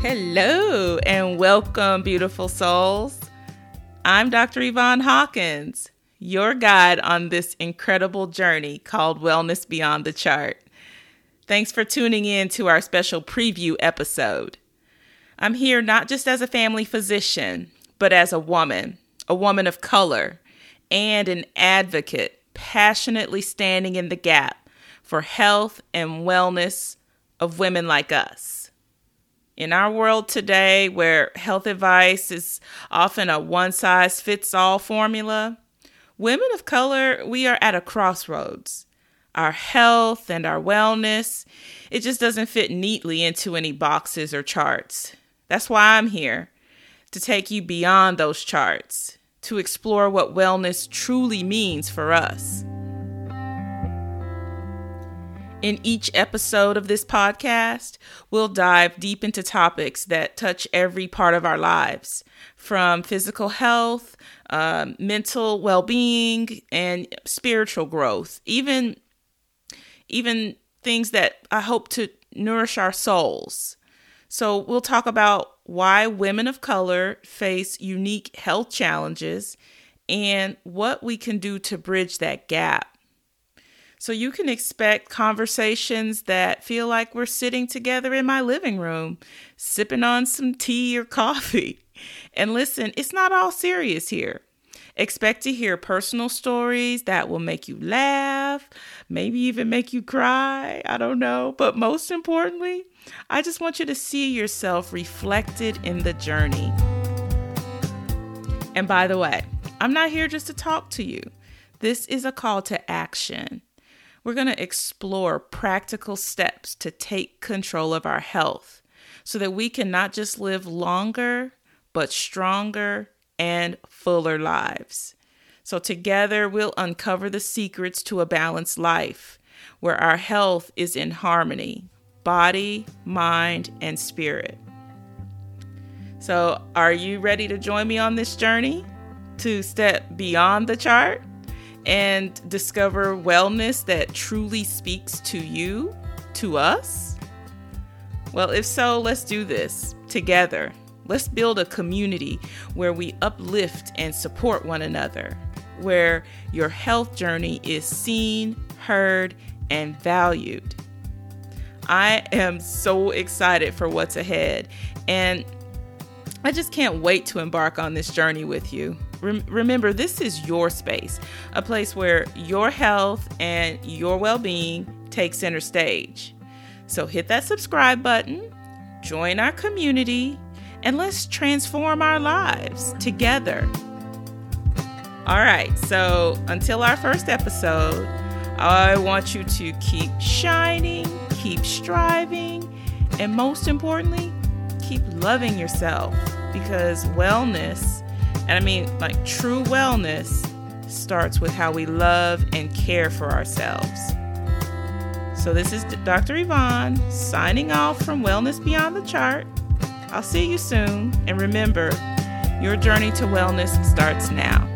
Hello and welcome, beautiful souls. I'm Dr. Yvonne Hawkins, your guide on this incredible journey called Wellness Beyond the Chart. Thanks for tuning in to our special preview episode. I'm here not just as a family physician, but as a woman, a woman of color, and an advocate passionately standing in the gap for health and wellness of women like us. In our world today, where health advice is often a one size fits all formula, women of color, we are at a crossroads. Our health and our wellness, it just doesn't fit neatly into any boxes or charts. That's why I'm here to take you beyond those charts, to explore what wellness truly means for us. In each episode of this podcast, we'll dive deep into topics that touch every part of our lives from physical health, um, mental well being, and spiritual growth, even, even things that I hope to nourish our souls. So, we'll talk about why women of color face unique health challenges and what we can do to bridge that gap. So you can expect conversations that feel like we're sitting together in my living room, sipping on some tea or coffee. And listen, it's not all serious here. Expect to hear personal stories that will make you laugh, maybe even make you cry. I don't know. But most importantly, I just want you to see yourself reflected in the journey. And by the way, I'm not here just to talk to you. This is a call to action. We're going to explore practical steps to take control of our health so that we can not just live longer, but stronger and fuller lives. So, together, we'll uncover the secrets to a balanced life where our health is in harmony body, mind, and spirit. So, are you ready to join me on this journey to step beyond the chart? And discover wellness that truly speaks to you, to us? Well, if so, let's do this together. Let's build a community where we uplift and support one another, where your health journey is seen, heard, and valued. I am so excited for what's ahead, and I just can't wait to embark on this journey with you. Rem- remember, this is your space, a place where your health and your well being take center stage. So hit that subscribe button, join our community, and let's transform our lives together. All right, so until our first episode, I want you to keep shining, keep striving, and most importantly, keep loving yourself because wellness and I mean, like true wellness starts with how we love and care for ourselves. So, this is Dr. Yvonne signing off from Wellness Beyond the Chart. I'll see you soon. And remember, your journey to wellness starts now.